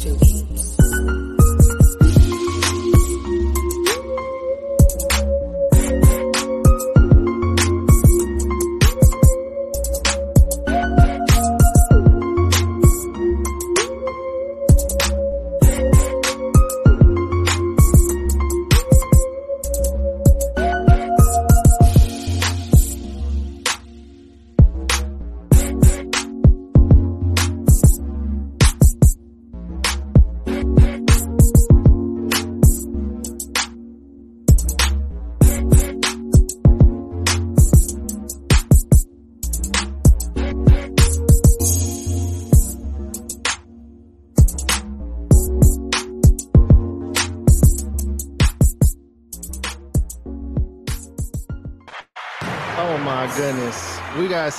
Beats.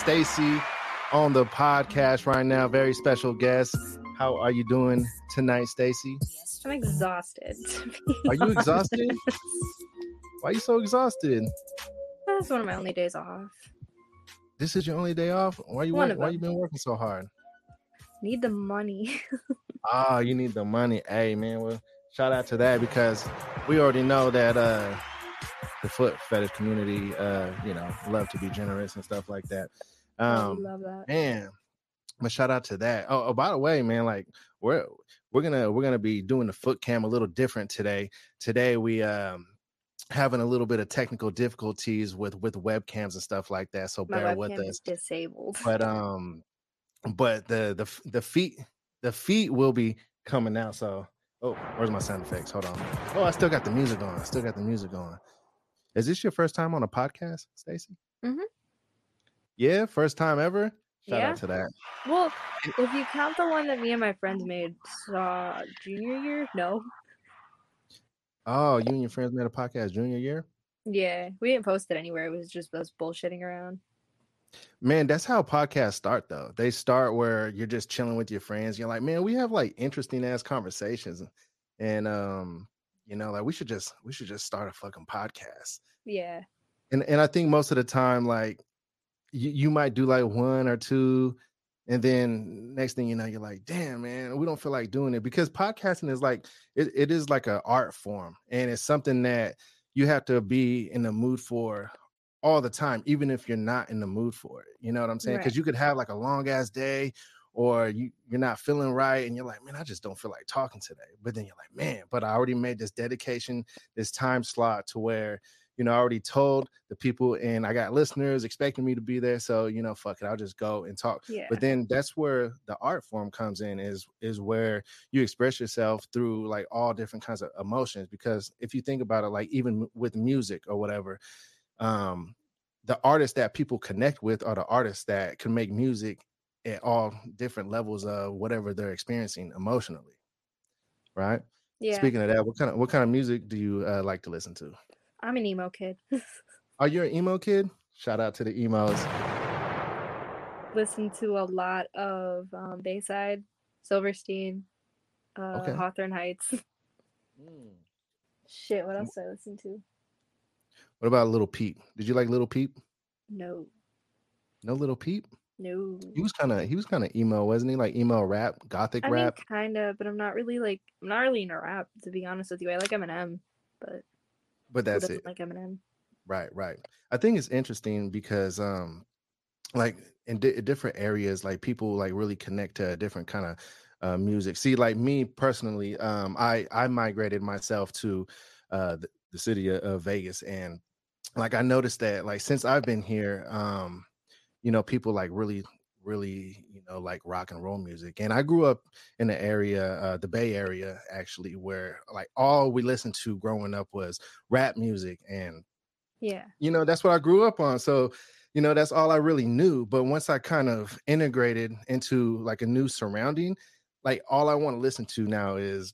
Stacey on the podcast right now. Very special guest. How are you doing tonight, Stacey? I'm exhausted. Are you exhausted? Why are you so exhausted? That's one of my only days off. This is your only day off? Why you work, why you been working so hard? Need the money. Ah, you need the money. Hey man, well, shout out to that because we already know that uh the foot fetish community uh, you know, love to be generous and stuff like that. Um love that. man but shout out to that oh, oh by the way man like we're we're gonna we're gonna be doing the foot cam a little different today today we um having a little bit of technical difficulties with with webcams and stuff like that so My bear with us disabled. but um but the the the feet the feet will be coming out so oh where's my sound effects hold on oh i still got the music on i still got the music on is this your first time on a podcast stacey Mhm. yeah first time ever shout Yeah. out to that Well, if you count the one that me and my friends made uh junior year, no. Oh, you and your friends made a podcast junior year? Yeah, we didn't post it anywhere. It was just us bullshitting around. Man, that's how podcasts start though. They start where you're just chilling with your friends. You're like, man, we have like interesting ass conversations. And um, you know, like we should just we should just start a fucking podcast. Yeah. And and I think most of the time, like you, you might do like one or two, and then next thing you know, you're like, damn, man, we don't feel like doing it because podcasting is like it, it is like an art form and it's something that you have to be in the mood for all the time, even if you're not in the mood for it. You know what I'm saying? Because Right. you could have like a long ass day or you, you're not feeling right and you're like, man, I just don't feel like talking today. But then you're like, man, but I already made this dedication, this time slot to where, you know, I already told the people and I got listeners expecting me to be there. So, you know, fuck it, I'll just go and talk. Yeah. But then that's where the art form comes in is is where you express yourself through like all different kinds of emotions. Because if you think about it, like even with music or whatever, um, the artists that people connect with are the artists that can make music at all different levels of whatever they're experiencing emotionally. Right. yeah. Speaking of that, what kind of what kind of music do you uh, like to listen to? I'm an emo kid. Are you an emo kid? Shout out to the emos. Listen to a lot of um Bayside, Silverstein, uh Okay. Hawthorne Heights. Shit, what else did I listen to? What about Little Peep? Did you like Little Peep? No. No Little Peep. No. He was kind of he was kind of emo, wasn't he? Like emo rap, gothic I mean, rap. kind of, but I'm not really like I'm not really into rap to be honest with you. I like Eminem, but but that's it. like Eminem? Right, right. I think it's interesting because um like in di- different areas like people like really connect to a different kind of uh, music. See like me personally um I I migrated myself to uh the, the city of, of Vegas and like I noticed that like since I've been here um you know people like really really you know like rock and roll music and i grew up in the area uh the bay area actually where like all we listened to growing up was rap music and Yeah. you know that's what i grew up on so you know that's all i really knew but once i kind of integrated into like a new surrounding like all i want to listen to now is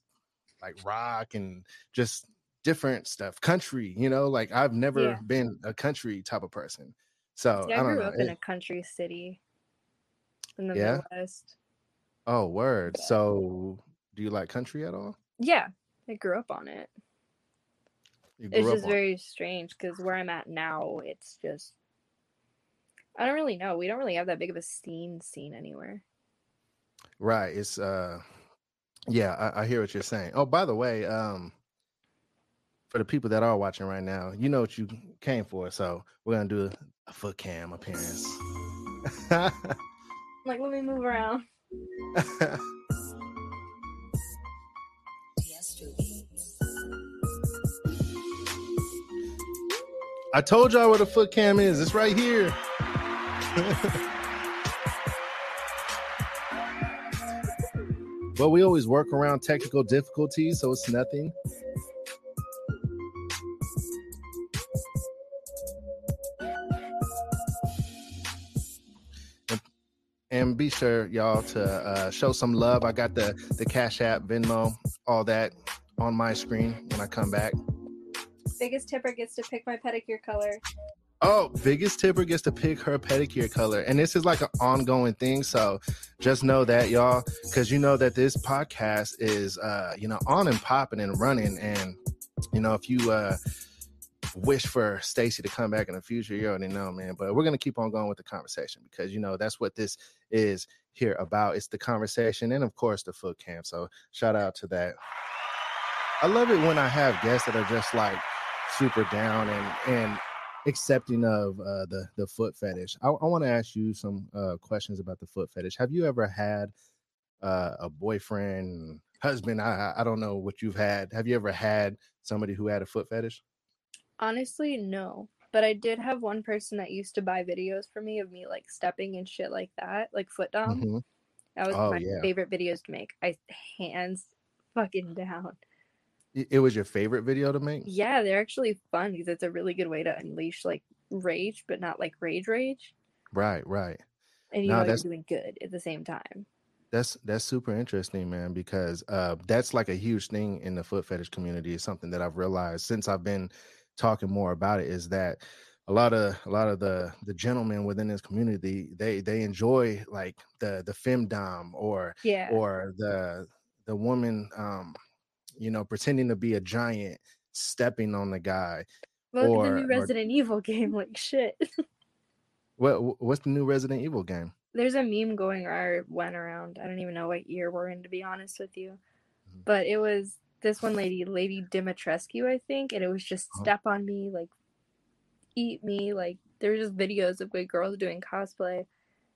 like rock and just different stuff country you know like i've never Yeah. been a country type of person so See, i I grew know up in It- a country city in the Yeah? Midwest. oh word Yeah. so do you like country at all Yeah, I grew up on it. It's just very strange because where I'm at now, it's just I don't really know. We don't really have that big of a scene scene anywhere. right it's uh Yeah, I, I hear what you're saying. Oh, by the way, um, for the people that are watching right now, you know what you came for. So we're gonna do a, foot cam appearance. Like, let me move around. I told y'all where the foot cam is. It's right here. but we always work around technical difficulties, so it's nothing. And be sure y'all to uh, show some love. I got the the Cash App, Venmo, all that on my screen when I come back. Biggest tipper gets to pick my pedicure color. Oh, biggest tipper gets to pick her pedicure color. And this is like an ongoing thing. So just know that, y'all, because you know that this podcast is uh, you know, on and popping and running. And, you know, if you uh wish for Stacey to come back in the future, you already know, man. But we're gonna keep on going with the conversation because you know that's what this is here about. It's the conversation and of course the foot camp. So shout out to that. I love it when I have guests that are just like super down and and accepting of uh, the the foot fetish. I, I want to ask you some uh, questions about the foot fetish. Have you ever had uh, a boyfriend, husband? I I I don't know what you've had. Have you ever had somebody who had a foot fetish? Honestly, no. But I did have one person that used to buy videos for me of me like stepping and shit like that, like foot dom. Mhm. That was Oh, my yeah. favorite videos to make. I hands fucking down. It- was your favorite video to make? Yeah, they're actually fun because it's a really good way to unleash like rage, but not like rage rage. Right, right. And you No, know that's- you're doing good at the same time. That's that's super interesting, man, because uh that's like a huge thing in the foot fetish community. It's something that I've realized since I've been talking more about it is that a lot of a lot of the the gentlemen within this community they they enjoy like the the femdom or Yeah. or the the woman um you know pretending to be a giant stepping on the guy Look at the or- new or- Resident Evil game, like shit. what what's the new resident evil game There's a meme going or went around. I don't even know what year we're in to be honest with you. Mhm. But it was this one lady, Lady Dimitrescu, I think, and it was just Uh-huh. step on me, like eat me, like there were just videos of good girls doing cosplay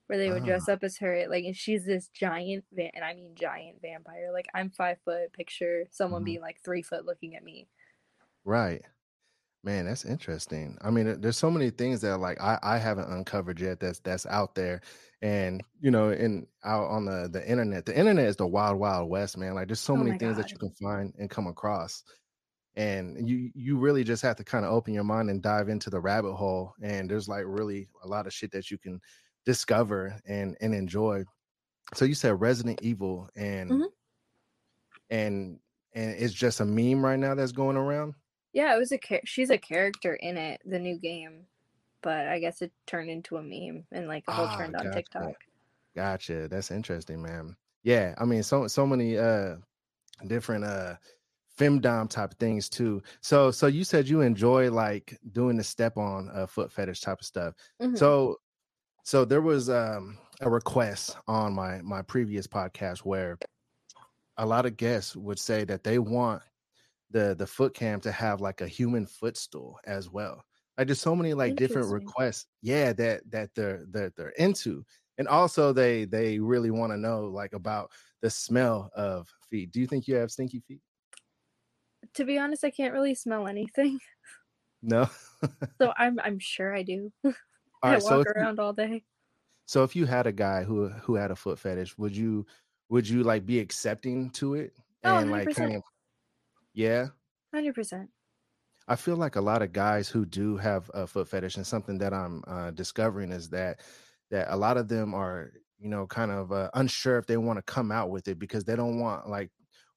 where they would Ah. dress up as her, like and she's this giant va- and I mean giant vampire. Like I'm five foot, picture someone Mhm. being like three foot looking at me. Right. Man, that's interesting. I mean, there's so many things that like I, I haven't uncovered yet that's that's out there. And you know, in out on the the internet. The internet is the wild, wild west, man. Like there's so Oh many things God. that you can find and come across. And you you really just have to kind of open your mind and dive into the rabbit hole. And there's like really a lot of shit that you can discover and and enjoy. So you said Resident Evil and Mhm. and and it's just a meme right now that's going around. Yeah, it was a char- she's a character in it, the new game, but I guess it turned into a meme and like a whole Ah, trend on gotcha. TikTok. Gotcha. That's interesting, man. Yeah, I mean, so so many uh different uh femdom type things too. So so you said you enjoy like doing the step on uh foot fetish type of stuff. Mhm. So so there was um a request on my my previous podcast where a lot of guests would say that they want the the foot cam to have like a human footstool as well. Like there's so many like different requests, yeah, that that they're that they're into. And also they they really want to know like about the smell of feet. Do you think you have stinky feet? to be honest, I can't really smell anything, No. so I'm I'm sure I do. I right, so walk you, around all day. so if you had a guy who who had a foot fetish, would you would you like be accepting to it Oh, and like 100%. kind of yeah? Hundred percent. I feel like a lot of guys who do have a foot fetish, and something that I'm uh, discovering is that that a lot of them are, you know, kind of uh, unsure if they want to come out with it because they don't want like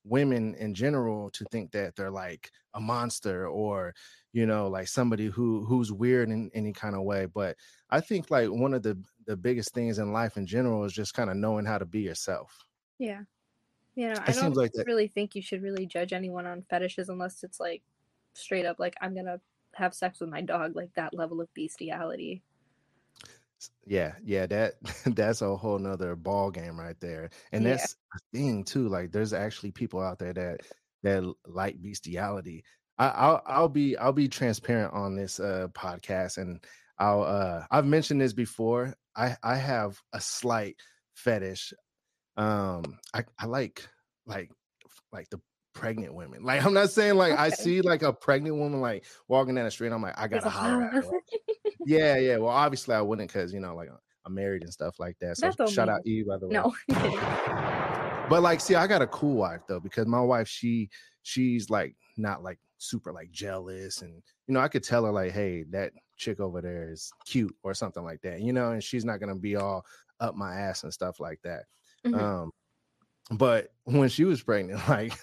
women in general to think that they're like a monster or you know like somebody who who's weird in any kind of way but i think like one of the the biggest things in life in general is just kind of knowing how to be yourself Yeah. You know, I don't like that- really think you should really judge anyone on fetishes unless it's like straight up like I'm gonna have sex with my dog, like that level of bestiality. Yeah, yeah, that that's a whole nother ball game right there. And Yeah. that's the thing too. Like there's actually people out there that that like bestiality. I, I'll I'll be I'll be transparent on this uh podcast and I'll uh I've mentioned this before. I I have a slight fetish. Um I, I like like like the pregnant women. Like I'm not saying like I see like a pregnant woman like walking down the street. I'm like, I gotta a holler yeah, yeah. Well, obviously I wouldn't because you know, like I'm married and stuff like that. So shout out Eve by the way. No, But like, see, I got a cool wife though, because my wife, she she's like not like super like jealous, and you know, I could tell her like, hey, that chick over there is cute or something like that, you know, and she's not gonna be all up my ass and stuff like that. Mhm. Um, but when she was pregnant, like,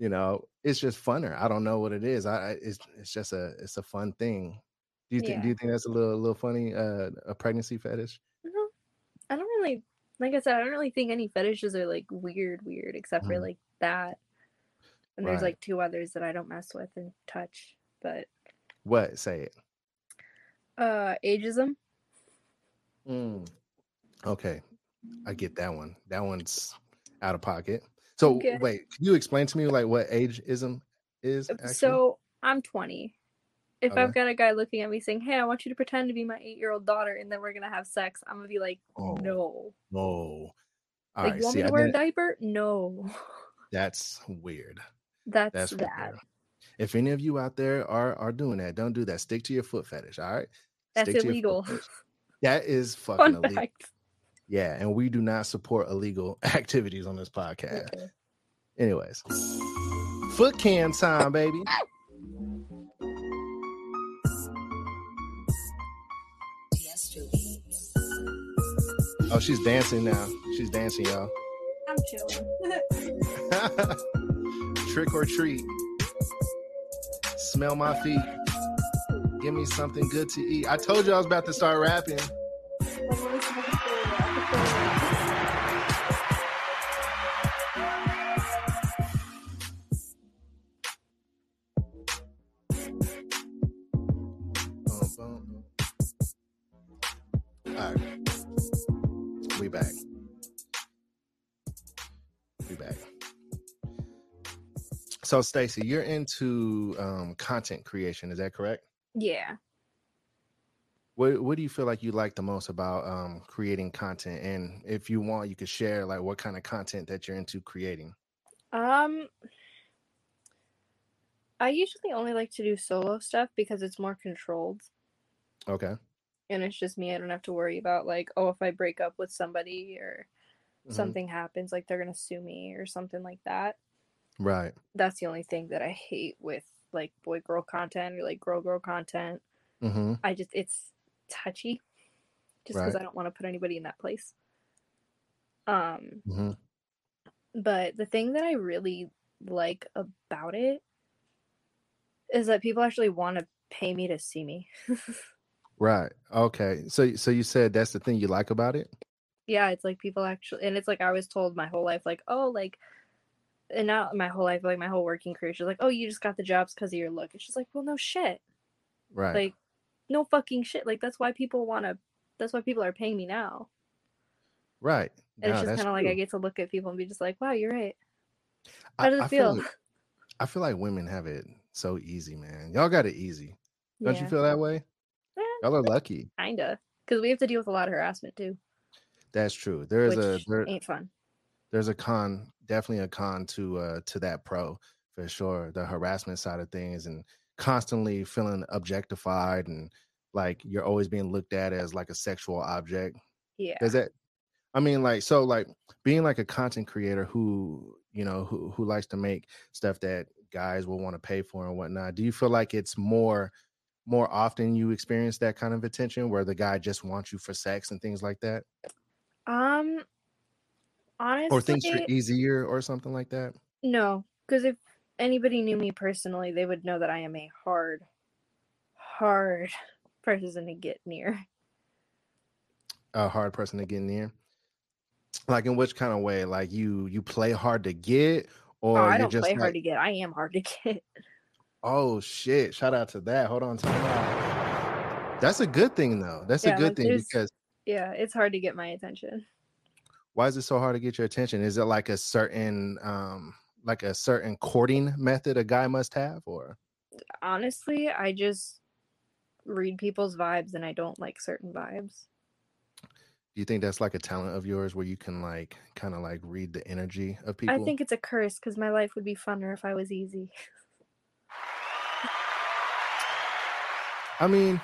you know, it's just funner. I don't know what it is. I, it's it's just a it's a fun thing. Do you think do you think that's a little a little funny uh a pregnancy fetish? No, I don't really like I said, I don't really think any fetishes are like weird, weird, except for Mhm. like that. And there's Right. like two others that I don't mess with and touch. But What? Say it. uh ageism. Mm. Okay, I get that one. That one's out of pocket. So Okay. wait, can you explain to me like what ageism is? Actually? So I'm 20. If Okay. I've got a guy looking at me saying, "Hey, I want you to pretend to be my eight-year-old daughter, and then we're gonna have sex," I'm gonna be like, oh "No." no. All like, right, you want see, me I to wear a diaper? No. that's weird. That's, That's that. weird. If any of you out there are are doing that, don't do that. Stick to your foot fetish. All right. That's Stick to your foot illegal. That is fucking Fun illegal. fact. Yeah, and we do not support illegal activities on this podcast. Okay. Anyways, foot can time, baby. Oh, she's dancing now. She's dancing, y'all. I'm chilling. Trick or treat. Smell my feet. Give me something good to eat. I told you I was about to start rapping. So Stacey, you're into um, content creation, is that correct? Yeah. What what do you feel like you like the most about um, creating content? And if you want, you could share like what kind of content that you're into creating. Um I usually only like to do solo stuff because it's more controlled Okay. and it's just me. I don't have to worry about like, oh, if I break up with somebody or Mhm. something happens, like they're gonna sue me or something like that. Right. That's the only thing that I hate with like boy girl content or like girl girl content. Mm-hmm. I just it's touchy just because Right. I don't want to put anybody in that place. Um Mm-hmm. But the thing that I really like about it is that people actually want to pay me to see me. Right. Okay. So so you said that's the thing you like about it? yeah, it's like people actually, and it's like I was told my whole life, like, oh, like, and not my whole life, like my whole working career, she's like, oh, you just got the jobs because of your look. It's just like, well, no shit. Right. Like, no fucking shit. Like, that's why people want to, that's why people are paying me now. right. And No, it's just kind of like I get to look at people and be just like, wow, you're right. I- How does I it feel? like, I feel like women have it so easy, man. Y'all got it easy. Don't you feel that way? Eh, Y'all are lucky. Kinda. Because we have to deal with a lot of harassment too, That's true. There is a there, ain't fun. There's a con, definitely a con to uh to that pro for sure. The harassment side of things and constantly feeling objectified and like you're always being looked at as like a sexual object. Yeah. Does that I mean like so like being like a content creator who you know who who likes to make stuff that guys will want to pay for and whatnot, do you feel like it's more more often you experience that kind of attention where the guy just wants you for sex and things like that? Um, honestly, Or things are easier or something like that? no, because if anybody knew me personally, they would know that I am a hard, hard person to get near. a hard person to get near? Like in which kind of way? Like you you play hard to get, oh, or oh, I don't play like, hard to get. I am hard to get. oh shit! Shout out to that. Hold on, time. That's a good thing though. That's Yeah, a good like, thing because Yeah, it's hard to get my attention. Why is it so hard to get your attention? Is it like a certain um like a certain courting method a guy must have or Honestly, I just read people's vibes and I don't like certain vibes. do you think that's like a talent of yours where you can like kind of like read the energy of people? I think it's a curse because my life would be funner if I was easy. I mean,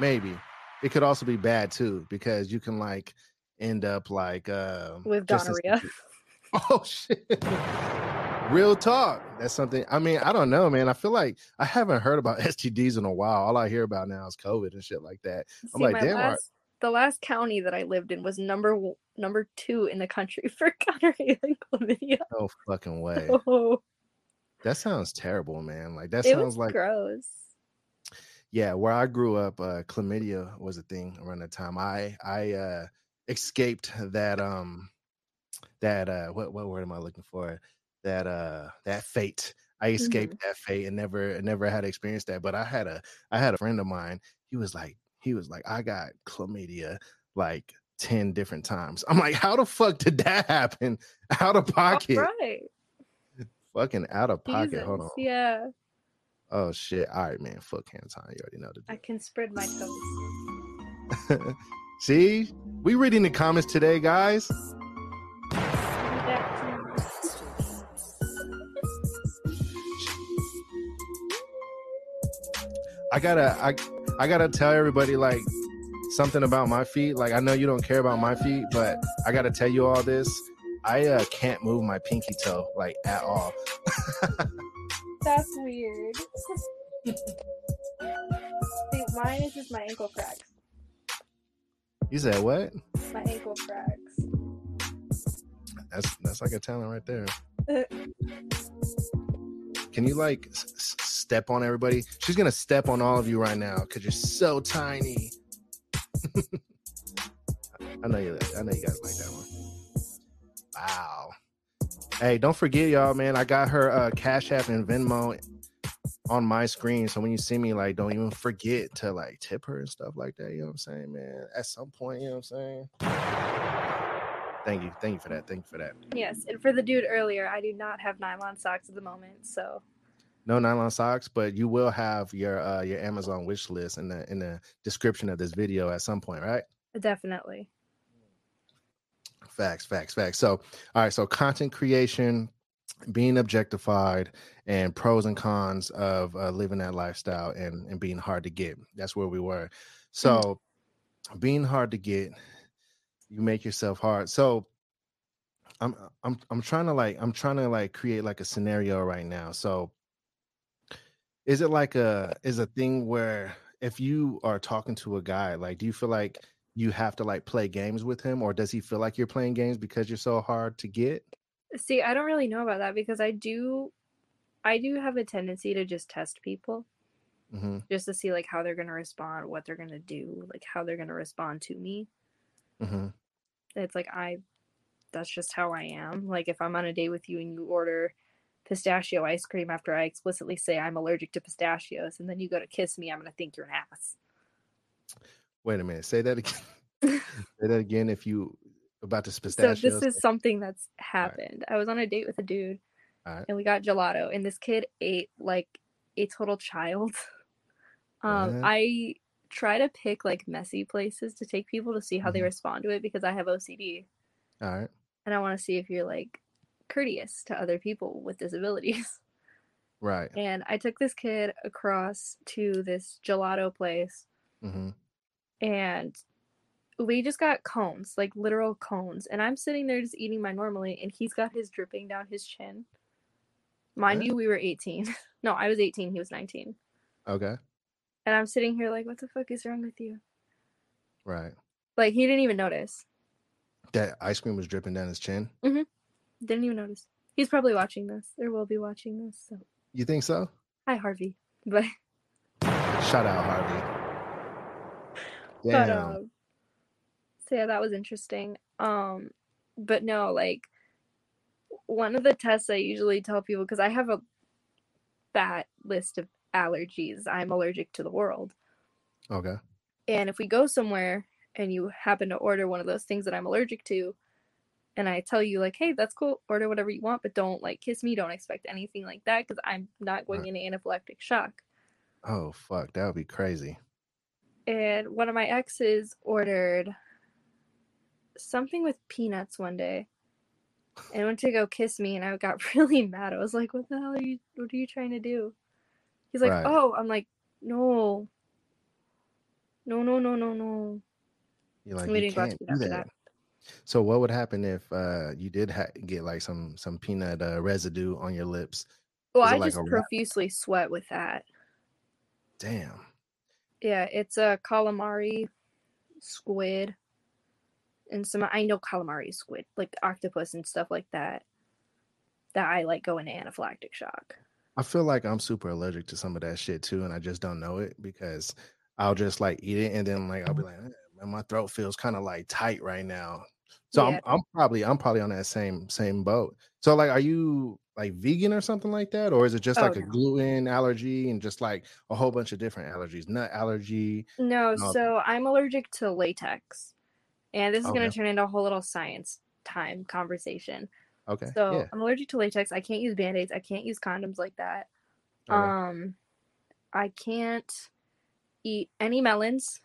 maybe. It could also be bad too because you can like end up like uh With gonorrhea. Oh shit. Real talk. That's something. I mean, I don't know, man. I feel like I haven't heard about STDs in a while. All I hear about now is COVID and shit like that. I'm like, damn, last, the last county that I lived in was number number two in the country for gonorrhea and chlamydia. no fucking way. Oh, That sounds terrible, man. Like that it sounds like gross. yeah, where I grew up, uh chlamydia was a thing around that time. I I uh escaped that um that uh what what word am I looking for? That uh that fate. I escaped that fate and never never had experienced that. But I had a I had a friend of mine. He was like he was like I got chlamydia like 10 different times. I'm like, how the fuck did that happen? Out of pocket. right. Fucking out of pocket. Hold on. Yeah, Oh shit. All right, man. Fuck hands on. You already know the I can spread my toes. See? We reading the comments today, guys. I gotta I I gotta tell everybody like something about my feet. Like I know you don't care about my feet, but I gotta tell you all this. I uh, can't move my pinky toe like at all. That's weird. See, mine is just my ankle cracks. You said what? My ankle cracks. That's that's like a talent right there. Can you like s- step on everybody? She's gonna step on all of you right now because you're so tiny. I know you. I know you guys like that one. Wow. Hey, don't forget, y'all, man. I got her uh, Cash App and Venmo on my screen, so when you see me, like, don't even forget to like tip her and stuff like that. You know what I'm saying, man? At some point, you know what I'm saying. Thank you, thank you for that. Thank you for that. Yes, and for the dude earlier, I do not have nylon socks at the moment, so no nylon socks, but you will have your uh your Amazon wish list in the in the description of this video at some point, right? definitely. Facts, facts, facts. So, all right, so content creation, being objectified, and pros and cons of uh, living that lifestyle and and being hard to get. That's where we were. So, being hard to get, you make yourself hard. So, I'm I'm I'm trying to like I'm trying to like create like a scenario right now. So, is it like a is a thing where if you are talking to a guy, like, do you feel like you have to like play games with him, or does he feel like you're playing games because you're so hard to get? See, I don't really know about that because I do I do have a tendency to just test people hmm just to see like how they're going to respond, what they're going to do, like how they're going to respond to me. hmm It's like I that's just how I am. Like if I'm on a date with you and you order pistachio ice cream after I explicitly say I'm allergic to pistachios and then you go to kiss me, I'm going to think you're an ass. Wait a minute. Say that again. say that again. If you about this So this is something that's happened. I was on a date with a dude Alright. and we got gelato and this kid ate like a total child. Um? I try to pick like messy places to take people to see how they Mhm. respond to it because I have OCD all right. and I want to see if you're like courteous to other people with disabilities. Right. And I took this kid across to this gelato place hmm and we just got cones, like literal cones. And I'm sitting there just eating mine normally, and he's got his dripping down his chin. Mind What? you, we were 18. No, I was 18, he was 19. Okay. And I'm sitting here like, what the fuck is wrong with you? Right. Like, he didn't even notice. That ice cream was dripping down his chin. Mhm didn't even notice. He's probably watching this, or will be watching this. So, You think so? hi, Harvey. But, Shout out Harvey. but, Damn. um, so yeah, that was interesting. Um, but no, like, one of the tests I usually tell people, because I have a fat list of allergies, I'm allergic to the world. okay. And if we go somewhere and you happen to order one of those things that I'm allergic to, and I tell you like, hey, that's cool, order whatever you want, but don't like kiss me, don't expect anything like that because I'm not going Right. into anaphylactic shock. Oh fuck, that would be crazy. And one of my exes ordered something with peanuts one day. And went to go kiss me and I got really mad. I was like, What the hell are you what are you trying to do? He's like, Right. Oh, I'm like, No. No, no, no, no, no. You're like we you can't do that. that. So what would happen if uh you did ha- get like some some peanut uh, residue on your lips? Well, I like just wrap? profusely sweat with that. Damn. Yeah, it's a calamari squid and some I know calamari squid, like octopus and stuff like that. That I like go into anaphylactic shock. I feel like I'm super allergic to some of that shit too, and I just don't know it because I'll just like eat it and then like I'll be like, "Eh, my throat feels kind of like tight right now. So Yeah. I'm I'm probably I'm probably on that same same boat. So like, are you like vegan or something like that, or is it just Oh, like a gluten allergy and just like a whole bunch of different allergies, nut allergy? No, No. so I'm allergic to latex. And this is going to turn into a whole little science time conversation. Okay, So yeah, I'm allergic to latex. I can't use band aids. I can't use condoms like that. okay. Um, I can't eat any melons.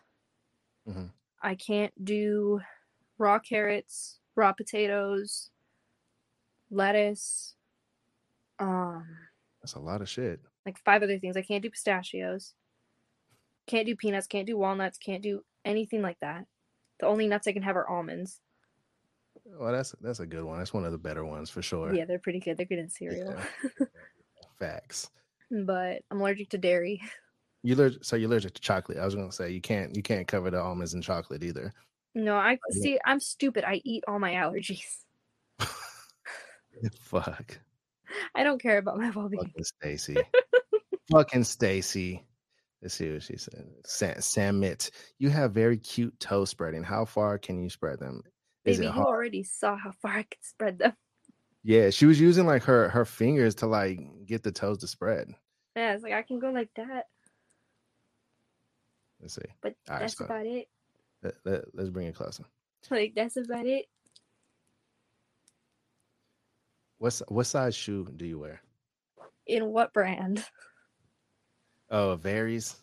Mhm. I can't do raw carrots, raw potatoes, lettuce, um, that's a lot of shit. like five other things. I can't do pistachios. Can't do peanuts. Can't do walnuts. Can't do anything like that. The only nuts I can have are almonds. Well, that's that's a good one. That's one of the better ones for sure. Yeah, they're pretty good. They're good in cereal. Facts. but I'm allergic to dairy. You allergic, so you're allergic to chocolate. I was gonna say you can't you can't cover the almonds in chocolate either. No, I see. I'm stupid. I eat all my allergies. Fuck. I don't care about my well-being. Fucking Stacey. Fucking Stacey. Let's see what she said. Sam, Samit, you have very cute toe spreading. How far can you spread them? Is Baby, you already saw how far I could spread them. Yeah, she was using like her her fingers to like get the toes to spread. Yeah, it's like I can go like that, Let's see. but right, that's so- about it. Let, let, let's bring it closer. Like that's about it. What's what size shoe do you wear? In what brand? Oh, it varies.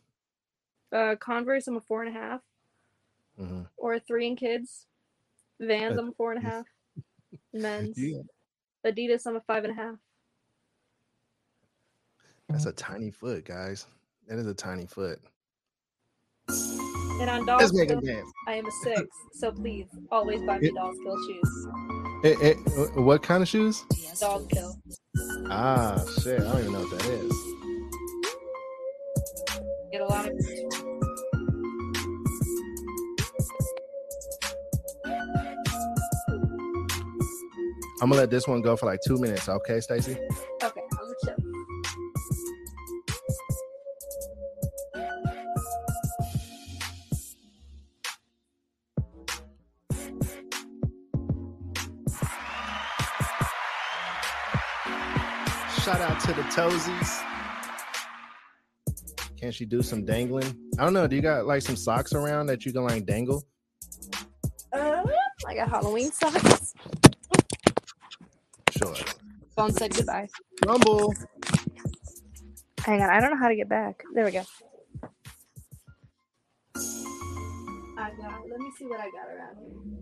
Uh, Converse, I'm a four and a half, hmm or a three in kids. Vans, Uh, I'm a four and a half. Men's. Yeah. Adidas, I'm a five and a half. That's a tiny foot, guys. That is a tiny foot. And on Let's doll make skill, it. I am a six. So please, always buy me It- Dolls Kill shoes. Eh, eh, wh- what kind of shoes? Dolls Kill. Ah, shit. I don't even know what that is. Get a lot of. I'm gonna let this one go for like two minutes. Okay, Stacey. Okay, I'm gonna chill. Shout out to the toesies. Can she do some dangling? I don't know. Do you got like some socks around that you can like dangle? Uh, I got Halloween socks. Sure. Phone said goodbye. Rumble. Hang on, I don't know how to get back. There we go. I got. Let me see what I got around here.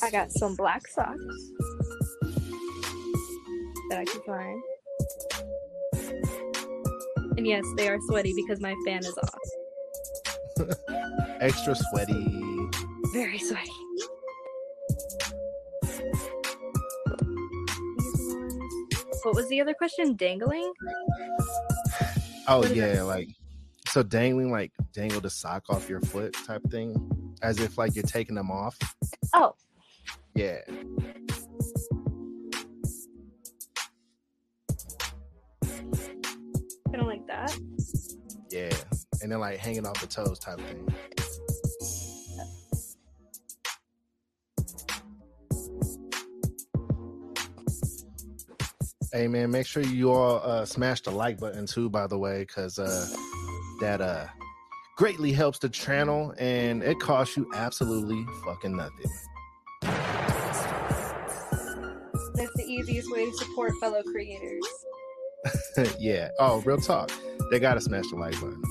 I got some black socks that I can find. And yes, they are sweaty because my fan is off. Extra sweaty. Very sweaty. What was the other question? Dangling? Oh What is that? yeah, like so dangling like dangle the sock off your foot type thing, as if like you're taking them off. Oh, Yeah. Kind of like that. Yeah. And then like hanging off the toes type thing. Hey man, make sure you all uh, smash the like button too, by the way, because uh, that uh greatly helps the channel and it costs you absolutely fucking nothing. That's the easiest way to support fellow creators. yeah. Oh, real talk. They gotta smash the like button.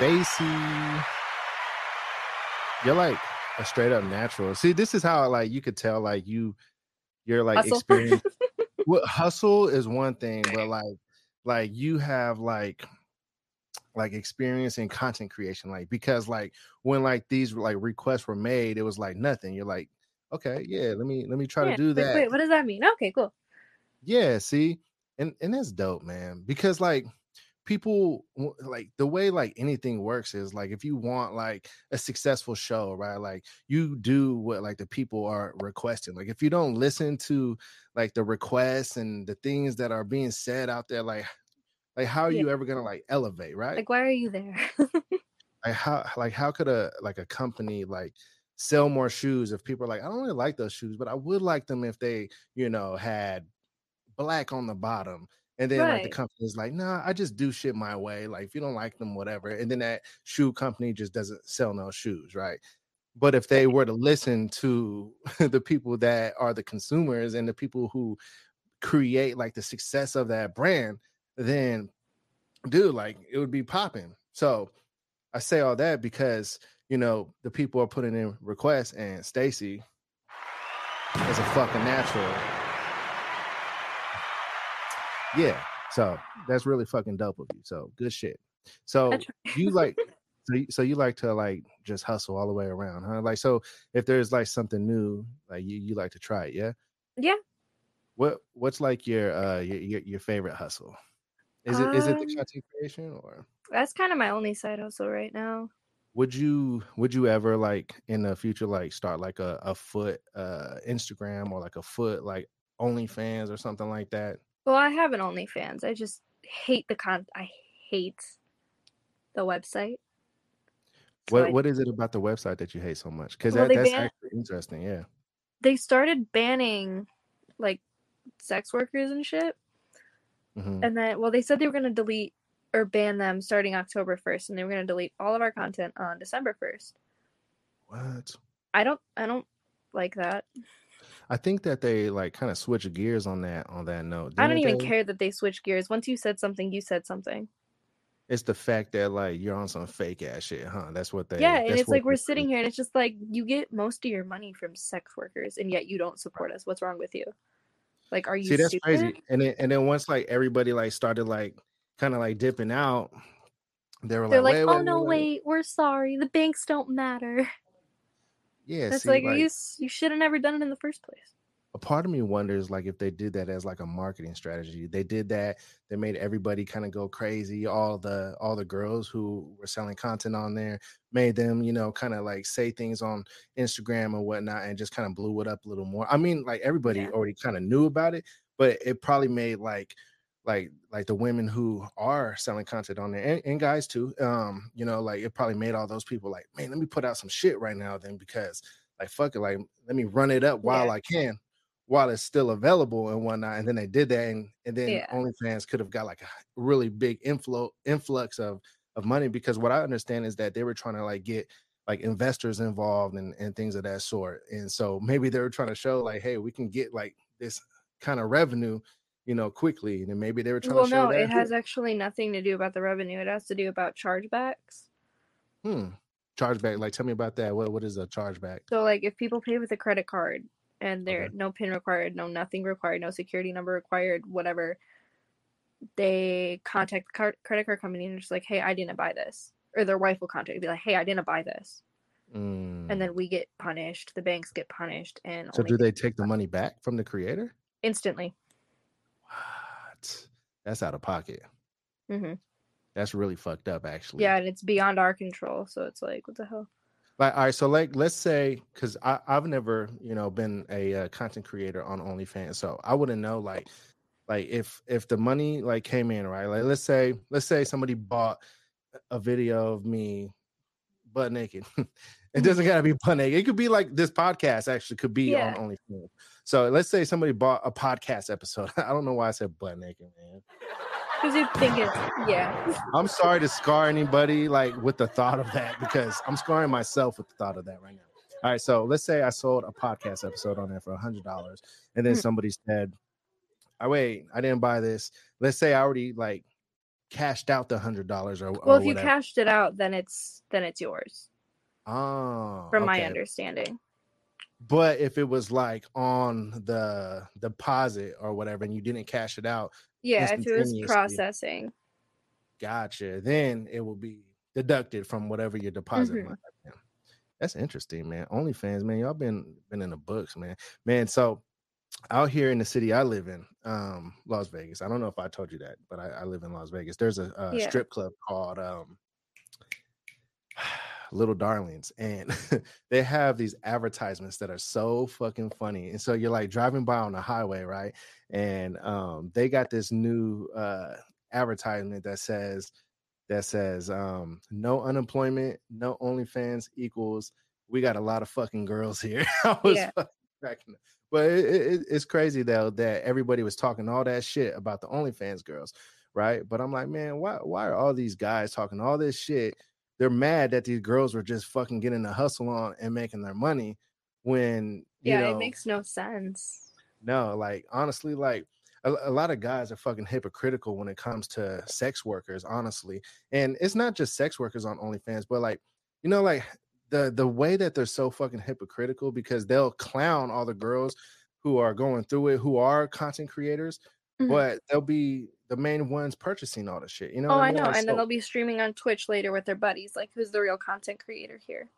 Stacey, you're like a straight up natural. See, this is how like you could tell like you you're like Hustle. experienced. what hustle is one thing, but like like you have like like experience in content creation, like because like when like these like requests were made, it was like nothing. You're like, okay, yeah, let me let me try Yeah, to do like, that. Wait, what does that mean? Okay, cool. Yeah, see, and and that's dope, man. Because like people like the way like anything works is like if you want like a successful show, right? Like you do what like the people are requesting. Like if you don't listen to like the requests and the things that are being said out there, like like how are Yeah. you ever gonna like elevate, right? Like, why are you there? like how like how could a like a company like sell more shoes if people are like i don't really like those shoes but i would like them if they you know had black on the bottom and then like the Right. company is like nah i just do shit my way like if you don't like them whatever and then that shoe company just doesn't sell no shoes right but if they were to listen to the people that are the consumers and the people who create like the success of that brand then dude like it would be popping so I say all that because you know the people are putting in requests, and Stacey is a fucking natural. Yeah, so that's really fucking dope of you. So good shit. So you like, so you, so you like to like just hustle all the way around, huh? Like, so if there's like something new, like you you like to try it, yeah. Yeah. What what's like your uh your your, your favorite hustle? Is it is it the Um, content creation or? That's kind of my only side hustle right now. would you would you ever like in the future like start like a, a foot uh instagram or like a foot like OnlyFans or something like that Well, I have an OnlyFans. I just hate the con. I hate the website. So what I- what is it about the website that you hate so much because Well, that, that's ban- actually interesting yeah they started banning like sex workers and shit. Mhm. And then, well, they said they were going to delete or ban them starting October 1st, and they were going to delete all of our content on December 1st. what I don't, I don't like that. I think that they like kind of switch gears on that on that note I don't even they? care that they switch gears. Once you said something, you said something. it's the fact that like you're on some fake ass shit huh that's what they yeah, and it's like we're sitting here, and it's just like you get most of your money from sex workers, and yet you don't support us. What's wrong with you? Like, are you see that's stupid? crazy and then and then once like everybody like started like kind of like dipping out they were They're like, like, wait, oh wait, no, wait, wait, we're sorry. The banks don't matter. Yeah That's see, like, you, you should have never done it in the first place. a part of me wonders like if they did that as like a marketing strategy they did that they made everybody kind of go crazy all the all the girls who were selling content on there made them you know kind of like say things on instagram and whatnot and just kind of blew it up a little more i mean like everybody Yeah. already kind of knew about it but it probably made like like like the women who are selling content on there and, and guys too um you know like it probably made all those people like man let me put out some shit right now then because like fuck it like let me run it up while Yeah. i can while it's still available and whatnot. And then they did that, and and then Yeah. OnlyFans could have got like a really big inflow influx of of money because what I understand is that they were trying to like get like investors involved and and things of that sort. And so maybe they were trying to show like, hey, we can get like this kind of revenue, you know, quickly. And then maybe they were trying Well, to show no, that. it has actually nothing to do about the revenue. It has to do about chargebacks. hmm. Chargeback, like tell me about that. What what is a chargeback? So, like, if people pay with a credit card and there no pin required, no nothing required, no security number required, whatever, they contact the card, credit card company and just like, "Hey, I didn't buy this," or their wife will contact, be like, "Hey, I didn't buy this," Mm. and then we get punished. The banks get punished, and so do they take the money back from the creator? instantly. That's out of pocket. hmm That's really fucked up, actually. Yeah, and it's beyond our control. So it's like, what the hell? Like, all right, so like, let's say, because I've never, you know, been a uh, content creator on OnlyFans, so I wouldn't know, like, like if if the money like came in, right? Like, let's say, let's say somebody bought a video of me butt naked. it doesn't gotta be butt naked. It could be like this podcast actually could be Yeah. on OnlyFans. So let's say somebody bought a podcast episode. I don't know why I said butt naked, man. Because you think it's yeah. I'm sorry to scar anybody like with the thought of that because I'm scarring myself with the thought of that right now. All right, so let's say I sold a podcast episode on there for a hundred dollars, and then Mhm. somebody said, "I wait, I didn't buy this." Let's say I already like cashed out the hundred dollars or Well, or if you cashed it out, then it's then it's yours, oh, from my understanding. But if it was like on the deposit or whatever, and you didn't cash it out, Yeah, if it was processing. gotcha. Then it will be deducted from whatever your deposit. Mhm. might have been. That's interesting, man. OnlyFans, man. Y'all been been in the books, man. Man, so out here in the city I live in, um, Las Vegas. I don't know if I told you that, but I, I live in Las Vegas. There's a, a Yeah. strip club called um Little Darlings, and they have these advertisements that are so fucking funny. And so you're like driving by on the highway, right? And um, they got this new uh advertisement that says that says um no unemployment, no OnlyFans equals we got a lot of fucking girls here. I was Yeah. fucking cracking up. But it, it, it's crazy though that everybody was talking all that shit about the OnlyFans girls, right? But I'm like, man, why why are all these guys talking all this shit? They're mad that these girls were just fucking getting the hustle on and making their money when you Yeah, know it makes no sense. no, like honestly, like a, a lot of guys are fucking hypocritical when it comes to sex workers, honestly. And it's not just sex workers on OnlyFans, but like, you know, like the the way that they're so fucking hypocritical because they'll clown all the girls who are going through it, who are content creators, Mhm. but they'll be the main ones purchasing all the shit. You know? oh, I mean? know. Like, and then they'll be streaming on Twitch later with their buddies. Like, who's the real content creator here?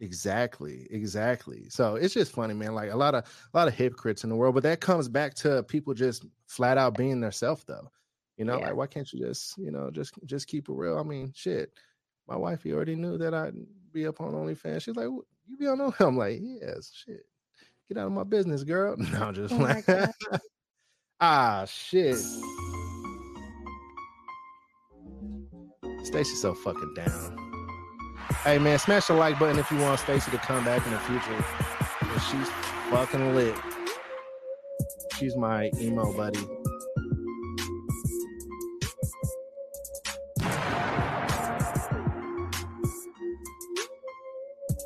Exactly, exactly. So it's just funny, man. Like a lot of a lot of hypocrites in the world, but that comes back to people just flat out being their self, though. You know, Yeah. like why can't you just, you know, just just keep it real? I mean, shit. My wife, he already knew that I'd be up on OnlyFans. She's like, "You be on?" OnlyFans? I'm like, "Yes, shit. Get out of my business, girl." No, I'm just Oh like, ah, shit. Stacey's so fucking down. Hey man, smash the like button if you want Stacey to come back in the future. She's fucking lit. She's my emo buddy.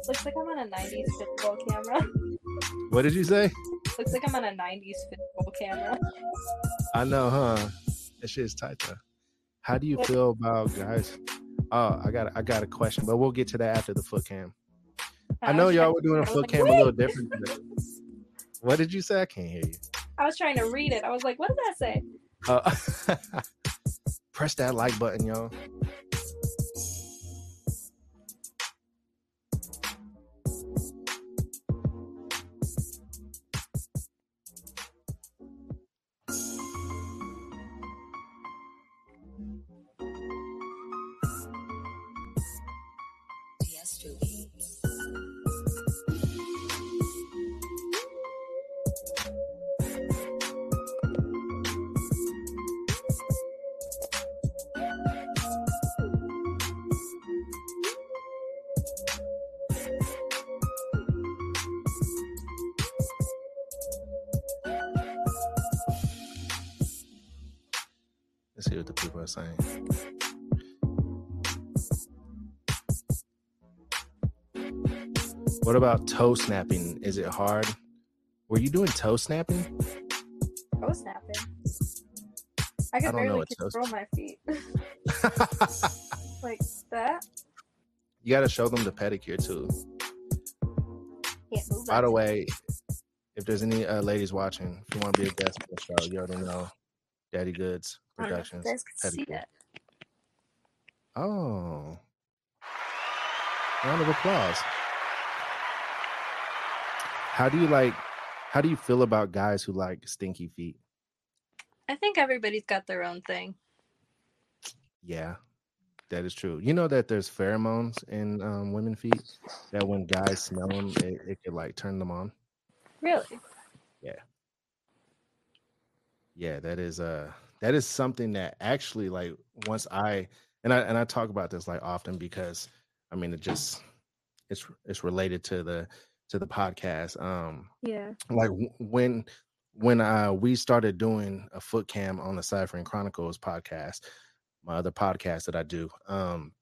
Looks like I'm on a 90s football camera. What did you say? Looks like I'm on a 90s football camera. I know, huh? That shit's tight though. How do you feel about guys? Oh, I got I got a question, but we'll get to that after the foot cam. I know y'all were doing a foot cam a little different. What did you say? I can't hear you. I was trying to read it. I was like, what did that say? Uh, press that like button, y'all. What the people are saying. What about toe snapping? Is it hard? Were you doing toe snapping? Toe snapping. I could don't barely control my feet. like that. you got to show them the pedicure too. By the way, if there's any uh, ladies watching, if you want to be a guest on the show, you already know Daddy Goods I don't know if you Productions. guys could see it. Oh. Round of applause. How do you like how do you feel about guys who like stinky feet? I think everybody's got their own thing. Yeah. That is true. You know that there's pheromones in um, women feet that when guys smell them, it, it could like turn them on. Really? Yeah. Yeah, that is uh that is something that actually like once I and I and I talk about this like often because I mean it just it's it's related to the to the podcast. Um Yeah. like when when uh we started doing a foot cam on the Ciphering Chronicles podcast, my other podcast that I do, um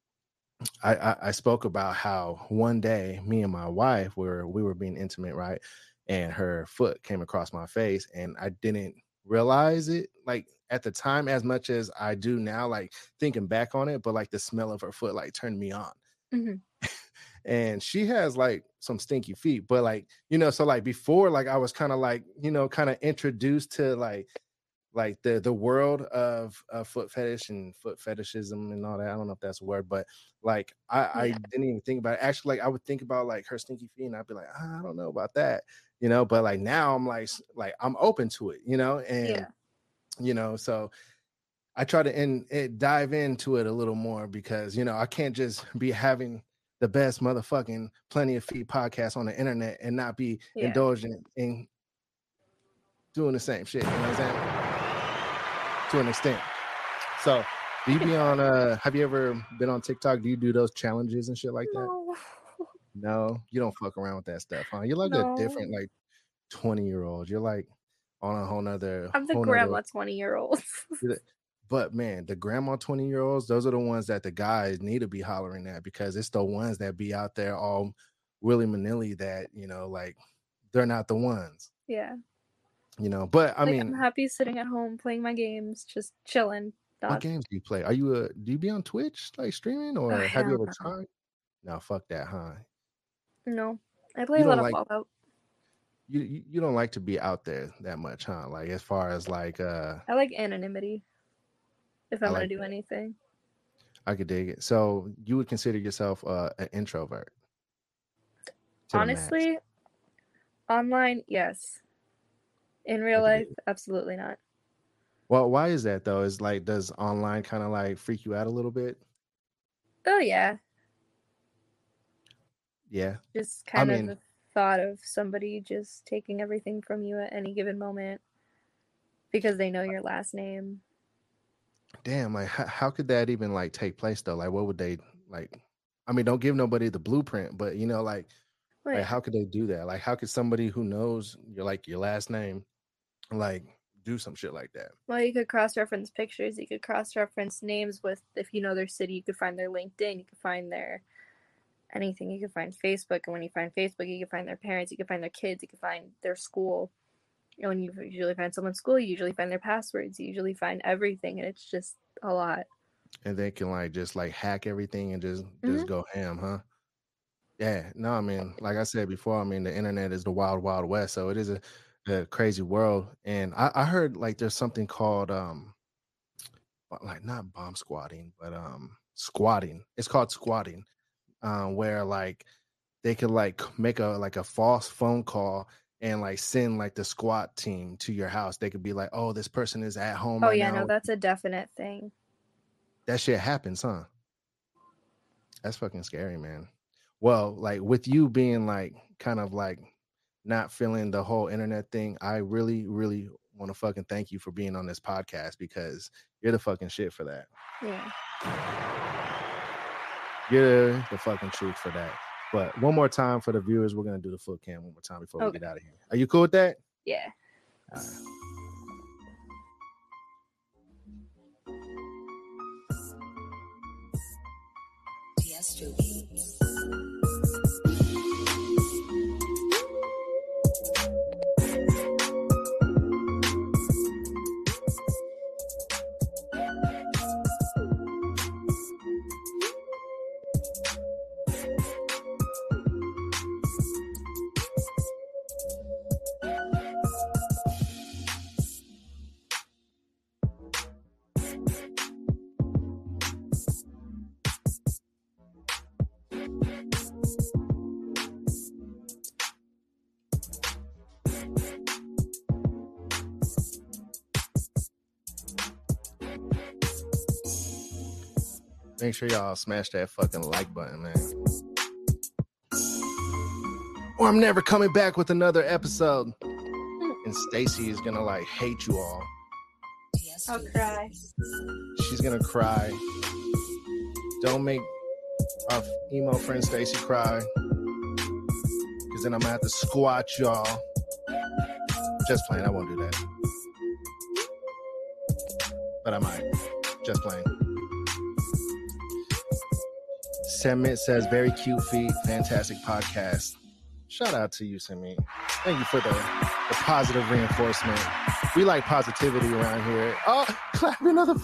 I, I I spoke about how one day me and my wife were we were being intimate, right? And her foot came across my face and I didn't realize it like at the time as much as I do now, like thinking back on it, but like the smell of her foot like turned me on. Hmm and she has like some stinky feet but like you know so like before like i was kind of like you know kind of introduced to like like the the world of uh, foot fetish and foot fetishism and all that i don't know if that's a word but like i i didn't even think about it actually like i would think about like her stinky feet and i'd be like "Ah, i don't know about that you know but like now i'm like like i'm open to it you know and Yeah. You know so i try to in, it, dive into it a little more because you know i can't just be having the best motherfucking plenty of feet podcast on the internet and not be Yeah. indulgent in doing the same shit you know what i'm saying? To an extent. So do you be on uh have you ever been on tiktok? Do you do those challenges and shit like that? No. no? You don't fuck around with that stuff huh? You're like No. a different like 20 year old you're like on a whole nother I'm the grandma 20 year old. but man, the grandma 20 year olds, those are the ones that the guys need to be hollering at because it's the ones that be out there all willy manilly that, you know, like they're not the ones, yeah. you know. But I Like, mean, I'm happy sitting at home playing my games, just chilling. what games do you play? Are you a do you be on Twitch like streaming or Oh, have you ever no. tried? No, fuck that, huh? no. I play You a lot of like- Fallout. You, you don't like to be out there that much, huh? Like as far as like uh I like anonymity. If I'm like gonna do that. anything. I could dig it. So you would consider yourself uh, an introvert? To the max. Honestly, online, yes. In real life, absolutely not. Well, why is that though? Is like does online kind of like freak you out a little bit? Oh yeah, Yeah. just kind mean- of the thought of somebody just taking everything from you at any given moment because they know your last name. Damn, like how, how could that even like take place though? Like what would they like I mean, don't give nobody the blueprint, but you know like like how could they do that? Like how could somebody who knows your like your last name like do some shit like that? Well, you could cross reference pictures. You could cross reference names with, if you know their city, you could find their LinkedIn. You could find their anything. You can find Facebook. And when you find Facebook, you can find their parents. You can find their kids. You can find their school. And when you usually find someone's school, you usually find their passwords. You usually find everything. And it's just a lot. And they can like just like hack everything and just Mm-hmm. just go ham, huh? Yeah, no, I mean, like I said before, I mean the internet is the wild, wild west. So it is a, a crazy world. And I, I heard like there's something called um like not bomb squatting, but um squatting. It's called squatting. Um, where like they could like make a like a false phone call and like send like the squat team to your house. They could be like, Oh, this person is at home. Oh, right yeah, now. no, that's a definite thing. that shit happens, huh? That's fucking scary, man. Well, like with you being like kind of like not feeling the whole internet thing, I really, really want to fucking thank you for being on this podcast because you're the fucking shit for that. Yeah. You're the fucking truth for that. But one more time for the viewers, we're gonna do the foot cam one more time before Okay. we get out of here. Are you cool with that? Yeah. Make sure y'all smash that fucking like button, man. Or I'm never coming back with another episode. And Stacey is gonna like hate you all. I'll cry. She's gonna cry. Don't make our emo friend Stacey cry. Cause then I'm gonna have to squat y'all. Just playing, I won't do that. But I might. Just playing. Semit says, very cute feet, fantastic podcast. Shout out to you, Semit. Thank you for the, the positive reinforcement. We like positivity around here. Oh, clap another.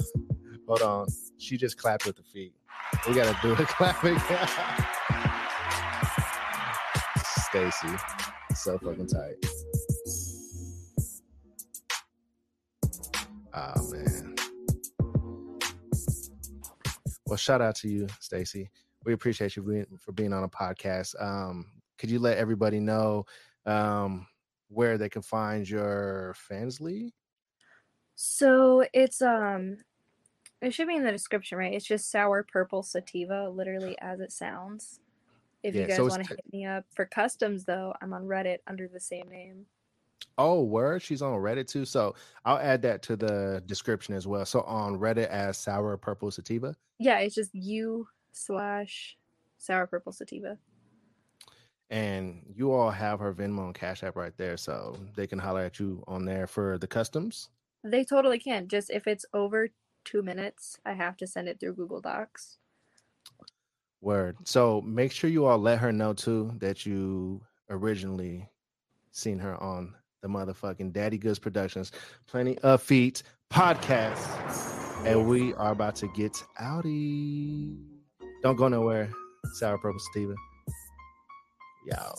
Hold on. She just clapped with the feet. We gotta do a clapping. Stacey. So fucking tight. Well, shout out to you, Stacey. We appreciate you being, for being on a podcast. Um, could you let everybody know um, where they can find your fans fansly? So it's um it should be in the description, right? It's just sour purple sativa, literally as it sounds. If Yeah, you guys so want to hit me up for customs though, I'm on Reddit under the same name. Oh, word. She's on Reddit too. So I'll add that to the description as well. So on Reddit as sour purple sativa. Yeah, it's just you slash sour purple sativa. And you all have her Venmo and Cash App right there. So they can holler at you on there for the customs. They totally can. Just if it's over two minutes, I have to send it through Google Docs. Word. So make sure you all let her know too that you originally seen her on the motherfucking Daddy Goods Productions, Plenty of Feet podcast. And we are about to get outie. Don't go nowhere. Sour Purple Steven. Y'all.